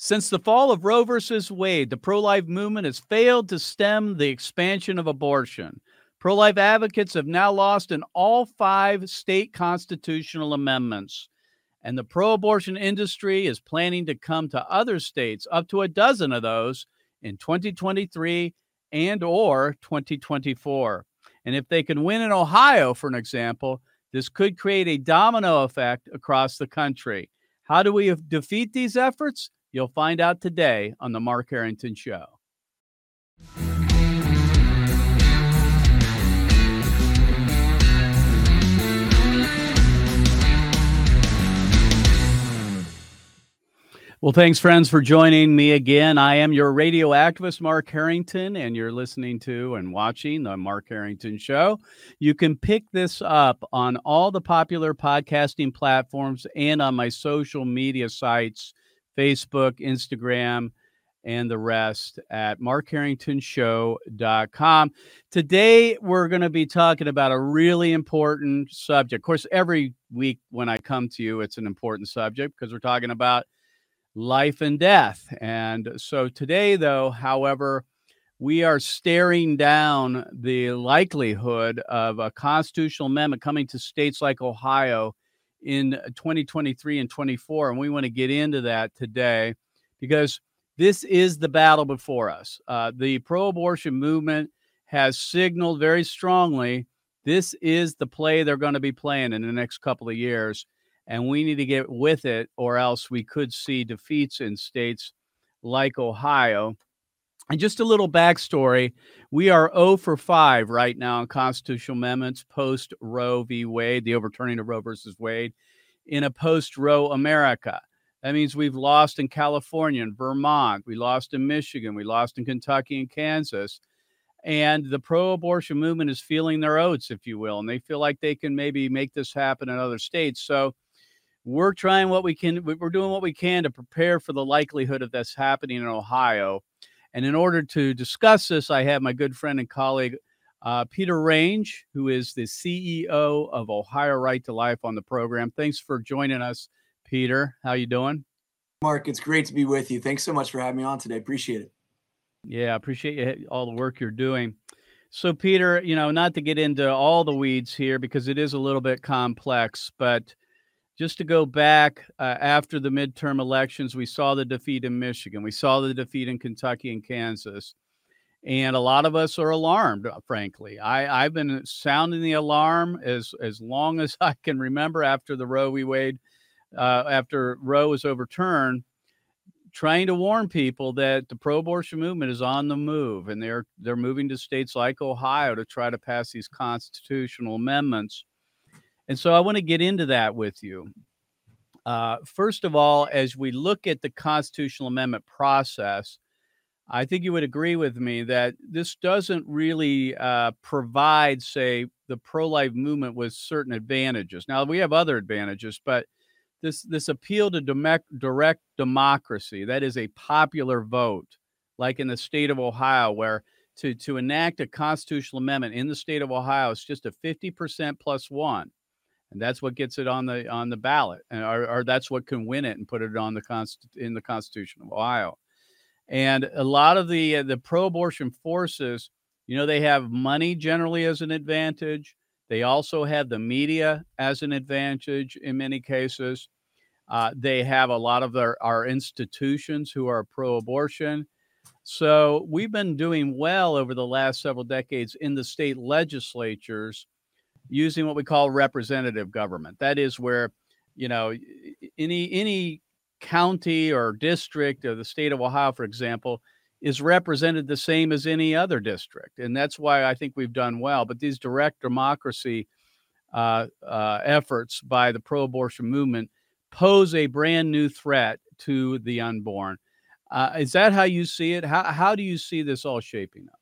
Since the fall of Roe versus Wade, the pro life movement has failed to stem the expansion of abortion. Pro life advocates have now lost in all five state constitutional amendments. And the pro abortion industry is planning to come to other states, up to a dozen of those, in 2023 and or 2024. And if they can win in Ohio, for an example, this could create a domino effect across the country. How do we defeat these efforts? You'll find out today on The Mark Harrington Show. Well, thanks, friends, for joining me again. I am your radio activist, Mark Harrington, and you're listening to and watching the Mark Harrington Show. You can pick this up on all the popular podcasting platforms and on my social media sites Facebook, Instagram, and the rest at markharringtonshow.com. Today, we're going to be talking about a really important subject. Of course, every week when I come to you, it's an important subject because we're talking about life and death. And so today, though, however, we are staring down the likelihood of a constitutional amendment coming to states like Ohio in 2023 and 24. And we want to get into that today because this is the battle before us. Uh, the pro abortion movement has signaled very strongly this is the play they're going to be playing in the next couple of years and we need to get with it, or else we could see defeats in states like Ohio. And just a little backstory we are 0 for 5 right now on constitutional amendments post Roe v. Wade, the overturning of Roe versus Wade, in a post Roe America. That means we've lost in California and Vermont, we lost in Michigan, we lost in Kentucky and Kansas. And the pro abortion movement is feeling their oats, if you will, and they feel like they can maybe make this happen in other states. So we're trying what we can we're doing what we can to prepare for the likelihood of this happening in ohio and in order to discuss this i have my good friend and colleague uh, peter range who is the ceo of ohio right to life on the program. Thanks for joining us peter. How you doing? Mark it's great to be with you. Thanks so much for having me on today. Appreciate it. Yeah appreciate all the work you're doing. So peter you know not to get into all the weeds here because it is a little bit complex but just to go back uh, after the midterm elections, we saw the defeat in Michigan, we saw the defeat in Kentucky and Kansas. And a lot of us are alarmed, uh, frankly. I, I've been sounding the alarm as, as long as I can remember after the Roe v. Wade, uh, after Roe was overturned, trying to warn people that the pro-abortion movement is on the move, and they're they're moving to states like Ohio to try to pass these constitutional amendments and so I want to get into that with you. Uh, first of all, as we look at the constitutional amendment process, I think you would agree with me that this doesn't really uh, provide, say, the pro-life movement with certain advantages. Now we have other advantages, but this this appeal to direct democracy, that is a popular vote, like in the state of Ohio, where to to enact a constitutional amendment in the state of Ohio is just a 50% plus one and that's what gets it on the on the ballot, and or, or that's what can win it and put it on the const in the Constitution of Ohio. And a lot of the uh, the pro-abortion forces, you know, they have money generally as an advantage. They also have the media as an advantage in many cases. Uh, they have a lot of their our institutions who are pro-abortion. So we've been doing well over the last several decades in the state legislatures using what we call representative government. That is where, you know, any any county or district of the state of Ohio, for example, is represented the same as any other district, and that's why I think we've done well. But these direct democracy uh, uh, efforts by the pro-abortion movement pose a brand new threat to the unborn. Uh, is that how you see it? How how do you see this all shaping up?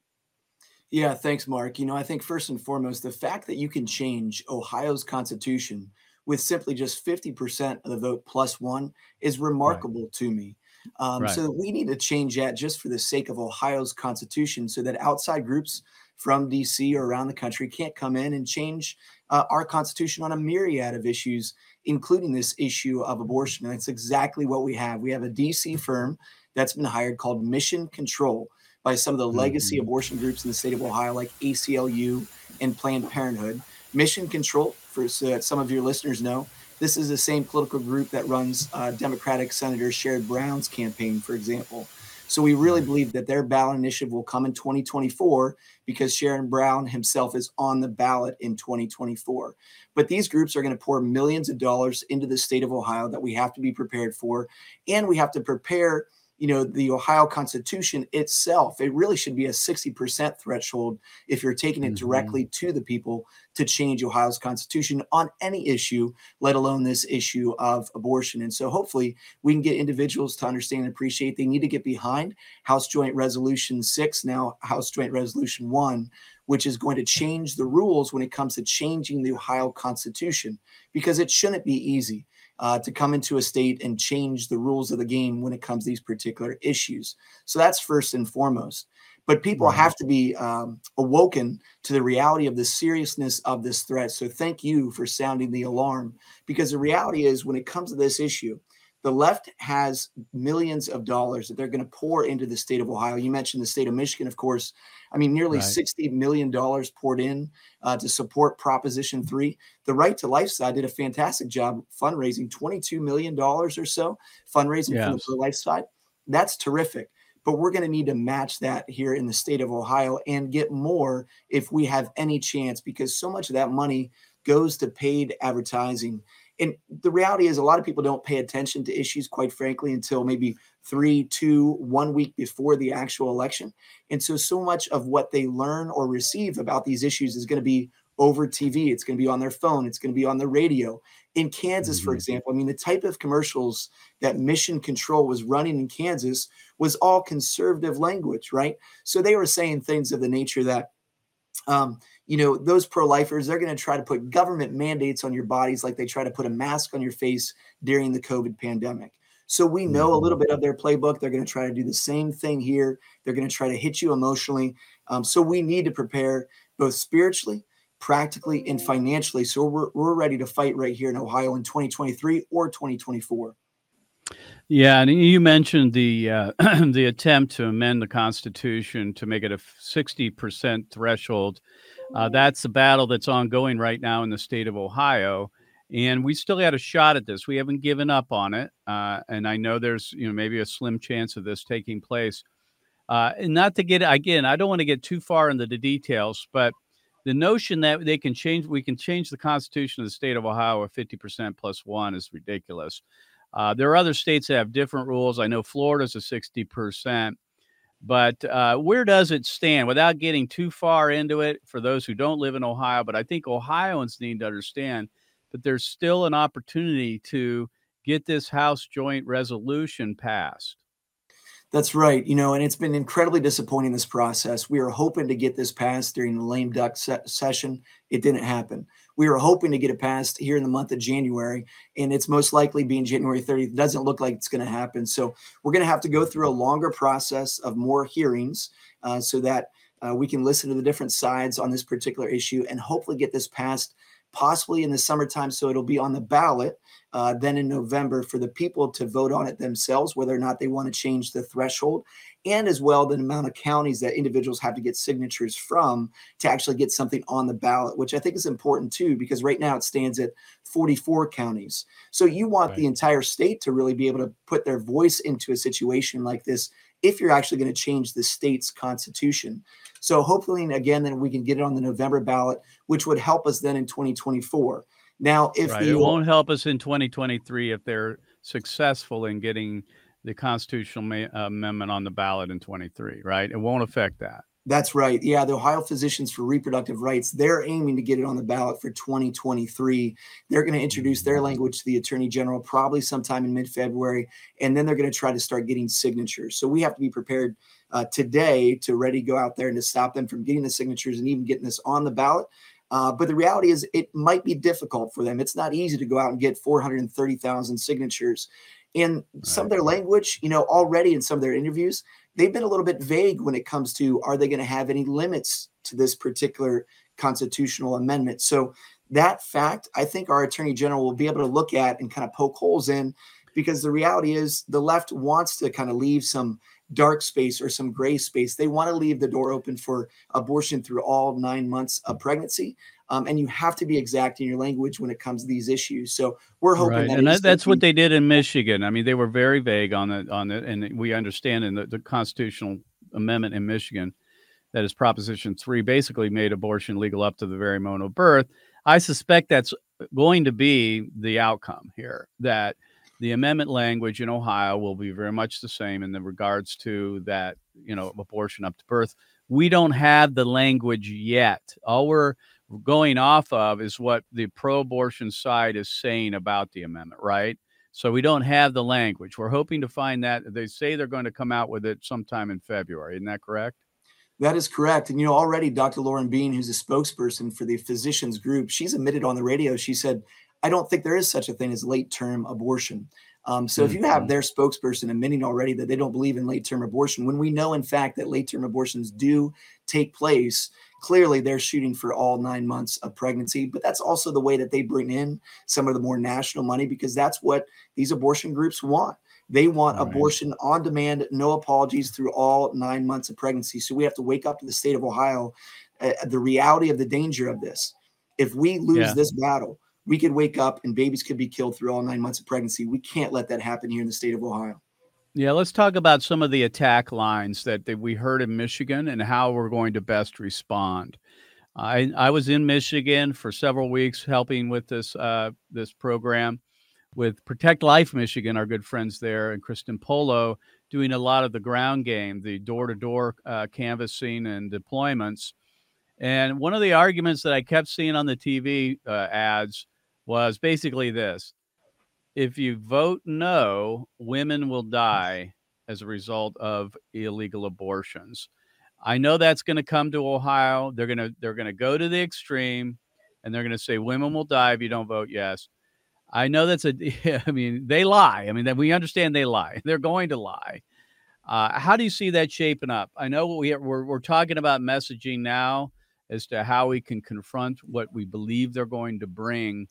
Yeah, thanks, Mark. You know, I think first and foremost, the fact that you can change Ohio's constitution with simply just 50% of the vote plus one is remarkable right. to me. Um, right. So we need to change that just for the sake of Ohio's constitution so that outside groups from DC or around the country can't come in and change uh, our Constitution on a myriad of issues, including this issue of abortion. And that's exactly what we have. We have a DC firm that's been hired called Mission Control by some of the legacy mm-hmm. abortion groups in the state of Ohio, like ACLU and Planned Parenthood. Mission Control, for so that some of your listeners know, this is the same political group that runs uh, Democratic Senator Sherrod Brown's campaign, for example. So we really believe that their ballot initiative will come in 2024 because Sherrod Brown himself is on the ballot in 2024. But these groups are going to pour millions of dollars into the state of Ohio that we have to be prepared for. And we have to prepare you know the ohio constitution itself it really should be a 60% threshold if you're taking it mm-hmm. directly to the people to change ohio's constitution on any issue let alone this issue of abortion and so hopefully we can get individuals to understand and appreciate they need to get behind house joint resolution 6 now house joint resolution 1 which is going to change the rules when it comes to changing the ohio constitution because it shouldn't be easy uh, to come into a state and change the rules of the game when it comes to these particular issues. So that's first and foremost. But people have to be um, awoken to the reality of the seriousness of this threat. So thank you for sounding the alarm because the reality is when it comes to this issue, the left has millions of dollars that they're going to pour into the state of Ohio. You mentioned the state of Michigan, of course. I mean, nearly right. $60 million poured in uh, to support Proposition 3. The Right to Life side did a fantastic job fundraising $22 million or so, fundraising yes. from the pro life side. That's terrific. But we're going to need to match that here in the state of Ohio and get more if we have any chance, because so much of that money goes to paid advertising and the reality is a lot of people don't pay attention to issues quite frankly until maybe three two one week before the actual election. And so so much of what they learn or receive about these issues is going to be over tv it's going to be on their phone it's going to be on the radio. In kansas mm-hmm. for example i mean the type of commercials that mission control was running in kansas was all conservative language right? So they were saying things of the nature that um, you know, those pro lifers, they're going to try to put government mandates on your bodies like they try to put a mask on your face during the COVID pandemic. So we know a little mm-hmm. bit of their playbook. They're going to try to do the same thing here. They're going to try to hit you emotionally. Um, so we need to prepare both spiritually, practically, and financially. So we're, we're ready to fight right here in Ohio in 2023 or 2024. Yeah, and you mentioned the uh, the attempt to amend the Constitution to make it a sixty percent threshold. Uh, that's a battle that's ongoing right now in the state of Ohio, and we still had a shot at this. We haven't given up on it, uh, and I know there's you know maybe a slim chance of this taking place. Uh, and not to get again, I don't want to get too far into the details, but the notion that they can change, we can change the Constitution of the state of Ohio a fifty percent plus one is ridiculous. Uh, there are other states that have different rules. I know Florida's a 60%. But uh, where does it stand without getting too far into it for those who don't live in Ohio? But I think Ohioans need to understand that there's still an opportunity to get this House joint resolution passed. That's right. You know, and it's been incredibly disappointing this process. We were hoping to get this passed during the lame duck se- session. It didn't happen. We were hoping to get it passed here in the month of January, and it's most likely being January 30th. It doesn't look like it's going to happen. So we're going to have to go through a longer process of more hearings uh, so that uh, we can listen to the different sides on this particular issue and hopefully get this passed possibly in the summertime. So it'll be on the ballot uh, then in November for the people to vote on it themselves, whether or not they want to change the threshold, and as well the amount of counties that individuals have to get signatures from to actually get something on the ballot, which I think is important too, because right now it stands at 44 counties. So you want right. the entire state to really be able to put their voice into a situation like this if you're actually going to change the state's constitution. So hopefully, again, then we can get it on the November ballot, which would help us then in 2024. Now, if right. the, it won't help us in 2023 if they're successful in getting the constitutional ma- uh, amendment on the ballot in 23, right? It won't affect that. That's right. Yeah, the Ohio Physicians for Reproductive Rights, they're aiming to get it on the ballot for 2023. They're going to introduce their mm-hmm. language to the Attorney General probably sometime in mid February, and then they're going to try to start getting signatures. So we have to be prepared uh, today to ready go out there and to stop them from getting the signatures and even getting this on the ballot. Uh, but the reality is, it might be difficult for them. It's not easy to go out and get 430,000 signatures And some of their language, you know, already in some of their interviews, they've been a little bit vague when it comes to are they going to have any limits to this particular constitutional amendment. So that fact, I think our attorney general will be able to look at and kind of poke holes in because the reality is the left wants to kind of leave some dark space or some gray space. They want to leave the door open for abortion through all nine months of pregnancy. Um, and you have to be exact in your language when it comes to these issues. So we're hoping Right, that and that, that's what they did in Michigan. I mean, they were very vague on it, on it, and we understand in the, the constitutional amendment in Michigan that is Proposition Three basically made abortion legal up to the very moment of birth. I suspect that's going to be the outcome here. That the amendment language in Ohio will be very much the same in the regards to that, you know, abortion up to birth. We don't have the language yet. All we're going off of is what the pro-abortion side is saying about the amendment, right? So we don't have the language. We're hoping to find that. They say they're going to come out with it sometime in February. Isn't that correct? That is correct. And you know, already Dr. Lauren Beene, who's a spokesperson for the physicians group, she's admitted on the radio. She said, I don't think there is such a thing as late term abortion. Um, so if you have Mhm. their spokesperson admitting already that they don't believe in late term abortion, when we know in fact that late term abortions do take place, clearly they're shooting for all nine months of pregnancy. But that's also the way that they bring in some of the more national money because that's what these abortion groups want. They want Right. abortion on demand, no apologies through all nine months of pregnancy. So we have to wake up to the state of Ohio, uh, the reality of the danger of this. If we lose Yeah. this battle, we could wake up and babies could be killed through all nine months of pregnancy. We can't let that happen here in the state of Ohio. Yeah, let's talk about some of the attack lines that, that we heard in Michigan and how we're going to best respond. I I was in Michigan for several weeks helping with this uh, this program with Protect Life Michigan, our good friends there, and Kristen Polo doing a lot of the ground game, the door to door canvassing and deployments. And one of the arguments that I kept seeing on the TV uh, ads was basically this if you vote no, women will die as a result of illegal abortions. I know that's going to come to Ohio. They're going to they're going to go to the extreme and they're going to say women will die if you don't vote yes. I know that's a I mean they lie. I mean that we understand they lie. They're going to lie. Uh, how do you see that shaping up? I know we we're, we're talking about messaging now as to how we can confront what we believe they're going to bring.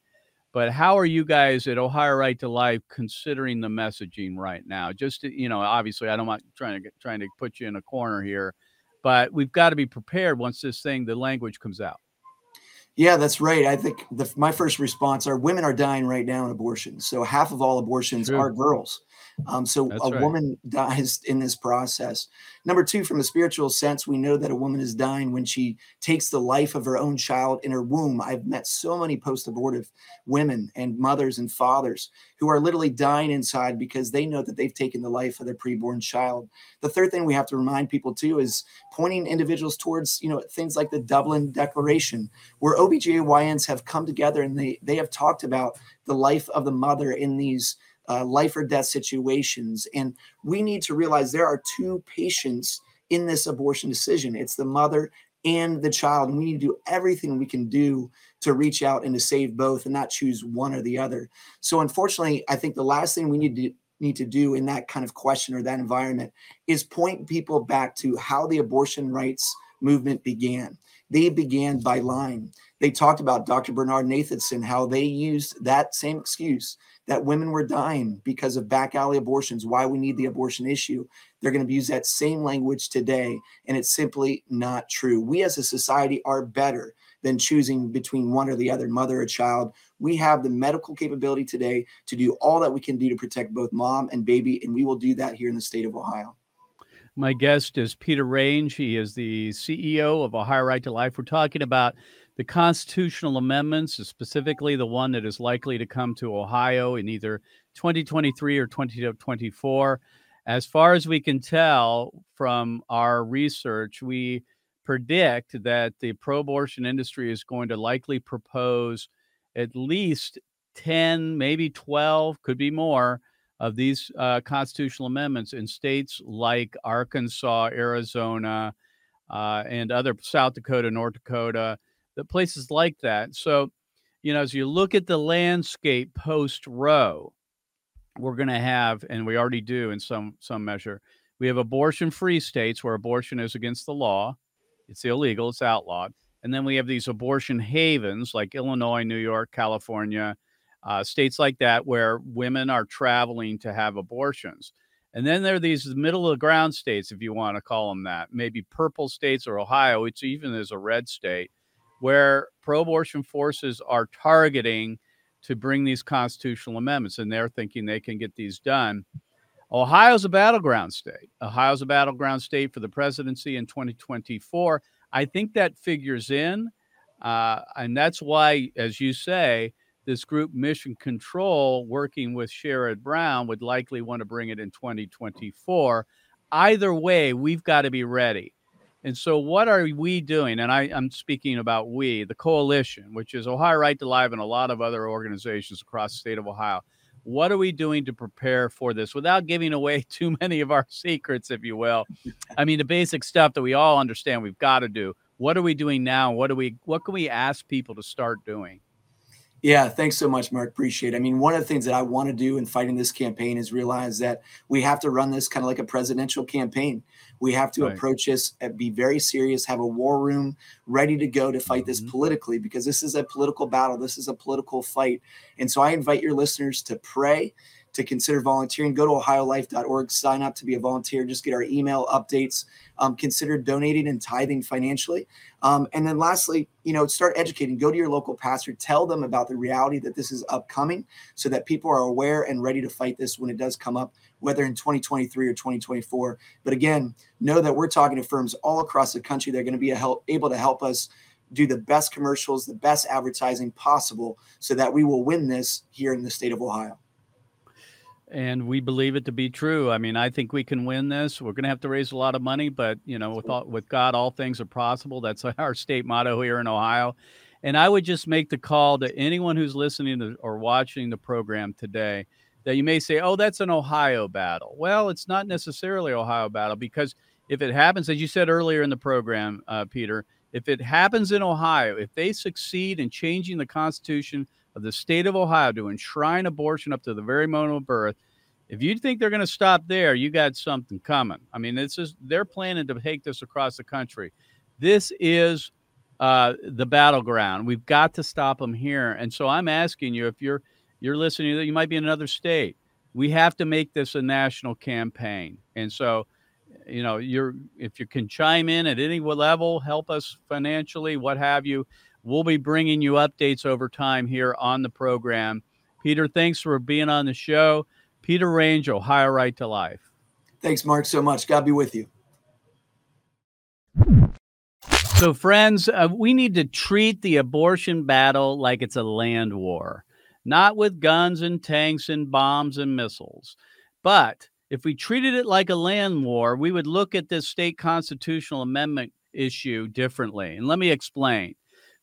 But how are you guys at Ohio Right to Life considering the messaging right now? Just to, you know, obviously, I don't want trying to get, trying to put you in a corner here, but we've got to be prepared once this thing, the language comes out. Yeah, that's right. I think the, my first response are women are dying right now in abortion. So half of all abortions True. are girls. Um, so That's a right. woman dies in this process. Number two, from a spiritual sense, we know that a woman is dying when she takes the life of her own child in her womb. I've met so many post abortive women and mothers and fathers who are literally dying inside because they know that they've taken the life of their preborn child. The third thing we have to remind people too is pointing individuals towards, you know, things like the Dublin Declaration, where OBGYNs have come together and they they have talked about the life of the mother in these uh, life or death situations. And we need to realize there are two patients in this abortion decision it's the mother and the child. And we need to do everything we can do to reach out and to save both and not choose one or the other. So, unfortunately, I think the last thing we need to need to do in that kind of question or that environment is point people back to how the abortion rights movement began. They began by lying. They talked about Dr. Bernard Nathanson, how they used that same excuse that women were dying because of back alley abortions, why we need the abortion issue. They're going to use that same language today, and it's simply not true. We as a society are better than choosing between one or the other, mother or child. We have the medical capability today to do all that we can do to protect both mom and baby, and we will do that here in the state of Ohio. My guest is Peter Range. He is the CEO of Ohio Right to Life. We're talking about the constitutional amendments, specifically the one that is likely to come to Ohio in either 2023 or 2024. As far as we can tell from our research, we predict that the pro abortion industry is going to likely propose at least 10, maybe 12, could be more of these uh, constitutional amendments in states like Arkansas, Arizona, uh, and other South Dakota, North Dakota, the places like that. So, you know, as you look at the landscape post Roe, we're going to have, and we already do in some some measure, we have abortion-free states where abortion is against the law, it's illegal, it's outlawed, and then we have these abortion havens like Illinois, New York, California, uh, states like that where women are traveling to have abortions. And then there are these middle of the ground states, if you want to call them that, maybe purple states or Ohio, which even is a red state, where pro abortion forces are targeting to bring these constitutional amendments, and they're thinking they can get these done. Ohio's a battleground state. Ohio's a battleground state for the presidency in 2024. I think that figures in. Uh, and that's why, as you say, this group Mission Control, working with Sherrod Brown, would likely want to bring it in 2024. Either way, we've got to be ready. And so, what are we doing? And I, am speaking about we, the coalition, which is Ohio Right to Live and a lot of other organizations across the state of Ohio. What are we doing to prepare for this without giving away too many of our secrets, if you will? I mean, the basic stuff that we all understand we've got to do. What are we doing now? What do we? What can we ask people to start doing? Yeah, thanks so much, Mark. Appreciate it. I mean, one of the things that I want to do in fighting this campaign is realize that we have to run this kind of like a presidential campaign. We have to right. approach this and be very serious, have a war room ready to go to fight mm-hmm. this politically because this is a political battle. This is a political fight. And so I invite your listeners to pray to consider volunteering, go to ohiolife.org, sign up to be a volunteer, just get our email updates, um, consider donating and tithing financially. Um, and then lastly, you know, start educating, go to your local pastor, tell them about the reality that this is upcoming so that people are aware and ready to fight this when it does come up, whether in 2023 or 2024. But again, know that we're talking to firms all across the country. They're going to be help, able to help us do the best commercials, the best advertising possible so that we will win this here in the state of Ohio and we believe it to be true. I mean, I think we can win this. We're going to have to raise a lot of money, but you know, with all, with God, all things are possible. That's our state motto here in Ohio. And I would just make the call to anyone who's listening to, or watching the program today that you may say, "Oh, that's an Ohio battle." Well, it's not necessarily Ohio battle because if it happens, as you said earlier in the program, uh, Peter, if it happens in Ohio, if they succeed in changing the Constitution of the state of Ohio to enshrine abortion up to the very moment of birth. If you think they're going to stop there, you got something coming. I mean, this is they're planning to take this across the country. This is uh, the battleground. We've got to stop them here. And so I'm asking you, if you're you're listening, you might be in another state. We have to make this a national campaign. And so, you know, you're if you can chime in at any level, help us financially, what have you. We'll be bringing you updates over time here on the program. Peter, thanks for being on the show. Peter Range, Ohio Right to Life. Thanks, Mark, so much. God be with you. So, friends, uh, we need to treat the abortion battle like it's a land war, not with guns and tanks and bombs and missiles. But if we treated it like a land war, we would look at this state constitutional amendment issue differently. And let me explain.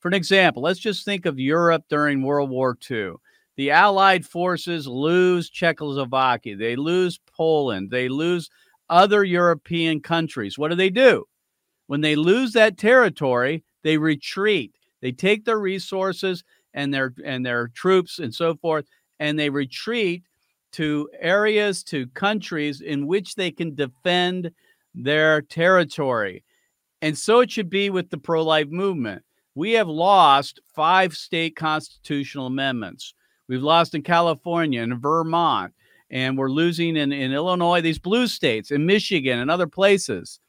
For an example, let's just think of Europe during World War II. The Allied forces lose Czechoslovakia, they lose Poland, they lose other European countries. What do they do? When they lose that territory, they retreat. They take their resources and their and their troops and so forth, and they retreat to areas, to countries in which they can defend their territory. And so it should be with the pro life movement we have lost five state constitutional amendments. We've lost in California and Vermont, and we're losing in, in Illinois, these blue states, in Michigan, and other places.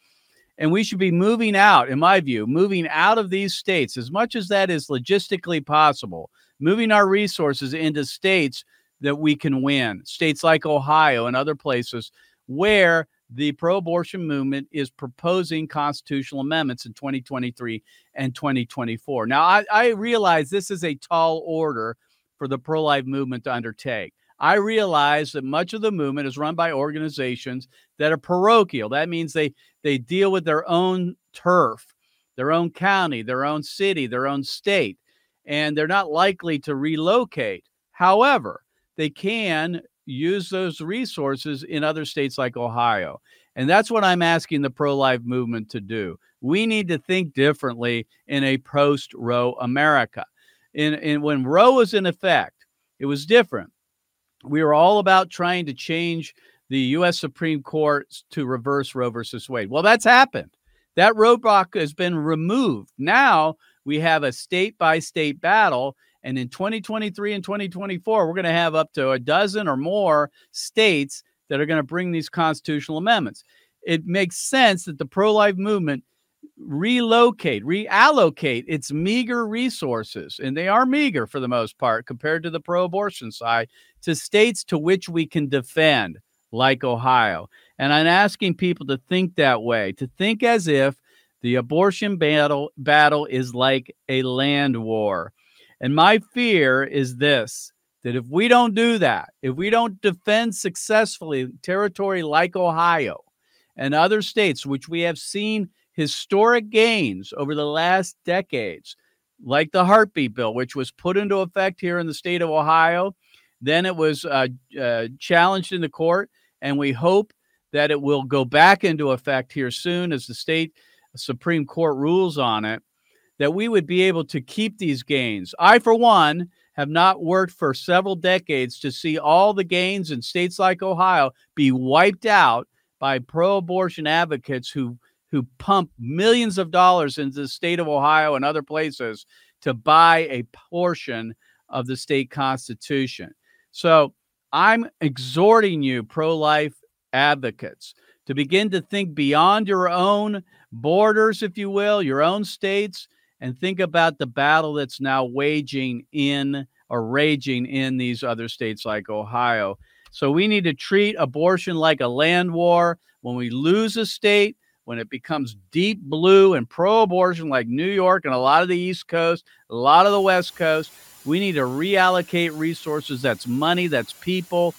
And we should be moving out, in my view, moving out of these states as much as that is logistically possible, moving our resources into states that we can win, states like Ohio and other places where the pro abortion movement is proposing constitutional amendments in 2023 and 2024. Now, I, I realize this is a tall order for the pro life movement to undertake. I realize that much of the movement is run by organizations that are parochial. That means they, they deal with their own turf, their own county, their own city, their own state, and they're not likely to relocate. However, they can use those resources in other states like Ohio. And that's what I'm asking the pro life movement to do. We need to think differently in a post Roe America. In, in when Roe was in effect, it was different. we were all about trying to change the U.S. Supreme Court to reverse Roe versus Wade. Well, that's happened. That roadblock has been removed. Now we have a state by state battle. And in 2023 and 2024, we're going to have up to a dozen or more states that are going to bring these constitutional amendments. It makes sense that the pro life movement relocate, reallocate its meager resources, and they are meager for the most part compared to the pro abortion side, to states to which we can defend, like Ohio. And I'm asking people to think that way, to think as if the abortion battle battle is like a land war. And my fear is this that if we don't do that, if we don't defend successfully territory like Ohio and other states, which we have seen historic gains over the last decades, like the heartbeat bill, which was put into effect here in the state of Ohio. Then it was uh, uh, challenged in the court, and we hope that it will go back into effect here soon as the state Supreme Court rules on it. That we would be able to keep these gains. I, for one, have not worked for several decades to see all the gains in states like Ohio be wiped out by pro abortion advocates who who pump millions of dollars into the state of Ohio and other places to buy a portion of the state constitution. So I'm exhorting you, pro life advocates, to begin to think beyond your own borders, if you will, your own states, and think about the battle that's now waging in or raging in these other states like Ohio. So we need to treat abortion like a land war. When we lose a state, when it becomes deep blue and pro abortion, like New York and a lot of the East Coast, a lot of the West Coast, we need to reallocate resources. That's money, that's people.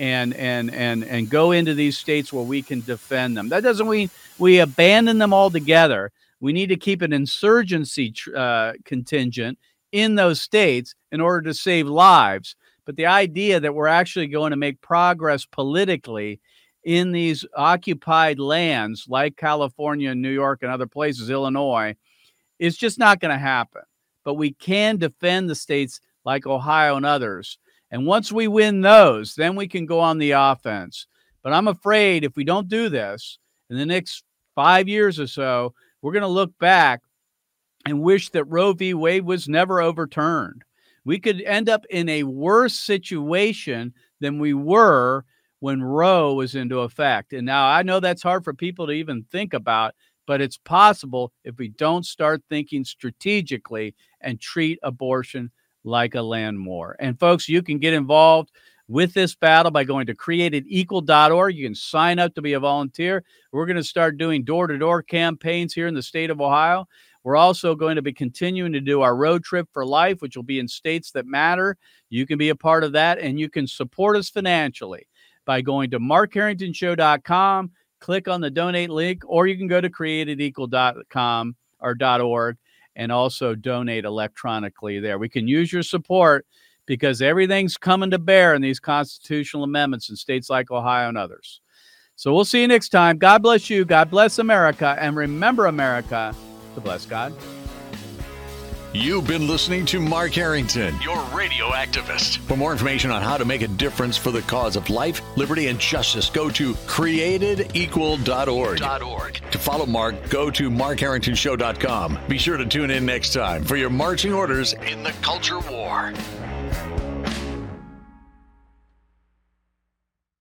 And, and and and go into these states where we can defend them. That doesn't mean we abandon them altogether. We need to keep an insurgency uh, contingent in those states in order to save lives. But the idea that we're actually going to make progress politically in these occupied lands like California and New York and other places, Illinois, is just not going to happen. But we can defend the states like Ohio and others. And once we win those, then we can go on the offense. But I'm afraid if we don't do this in the next five years or so, we're going to look back and wish that Roe v. Wade was never overturned. We could end up in a worse situation than we were when Roe was into effect. And now I know that's hard for people to even think about, but it's possible if we don't start thinking strategically and treat abortion like a land war. And folks, you can get involved with this battle by going to createdequal.org. You can sign up to be a volunteer. We're going to start doing door to door campaigns here in the state of Ohio. We're also going to be continuing to do our road trip for life, which will be in states that matter. You can be a part of that and you can support us financially by going to markharringtonshow.com, click on the donate link, or you can go to createdequal.com or .org and also donate electronically there. We can use your support because everything's coming to bear in these constitutional amendments in states like Ohio and others. So we'll see you next time. God bless you. God bless America. And remember, America, to bless God. You've been listening to Mark Harrington, your radio activist. For more information on how to make a difference for the cause of life, liberty, and justice, go to createdequal.org. To follow Mark, go to markharringtonshow.com. Be sure to tune in next time for your marching orders in the culture war. Bye.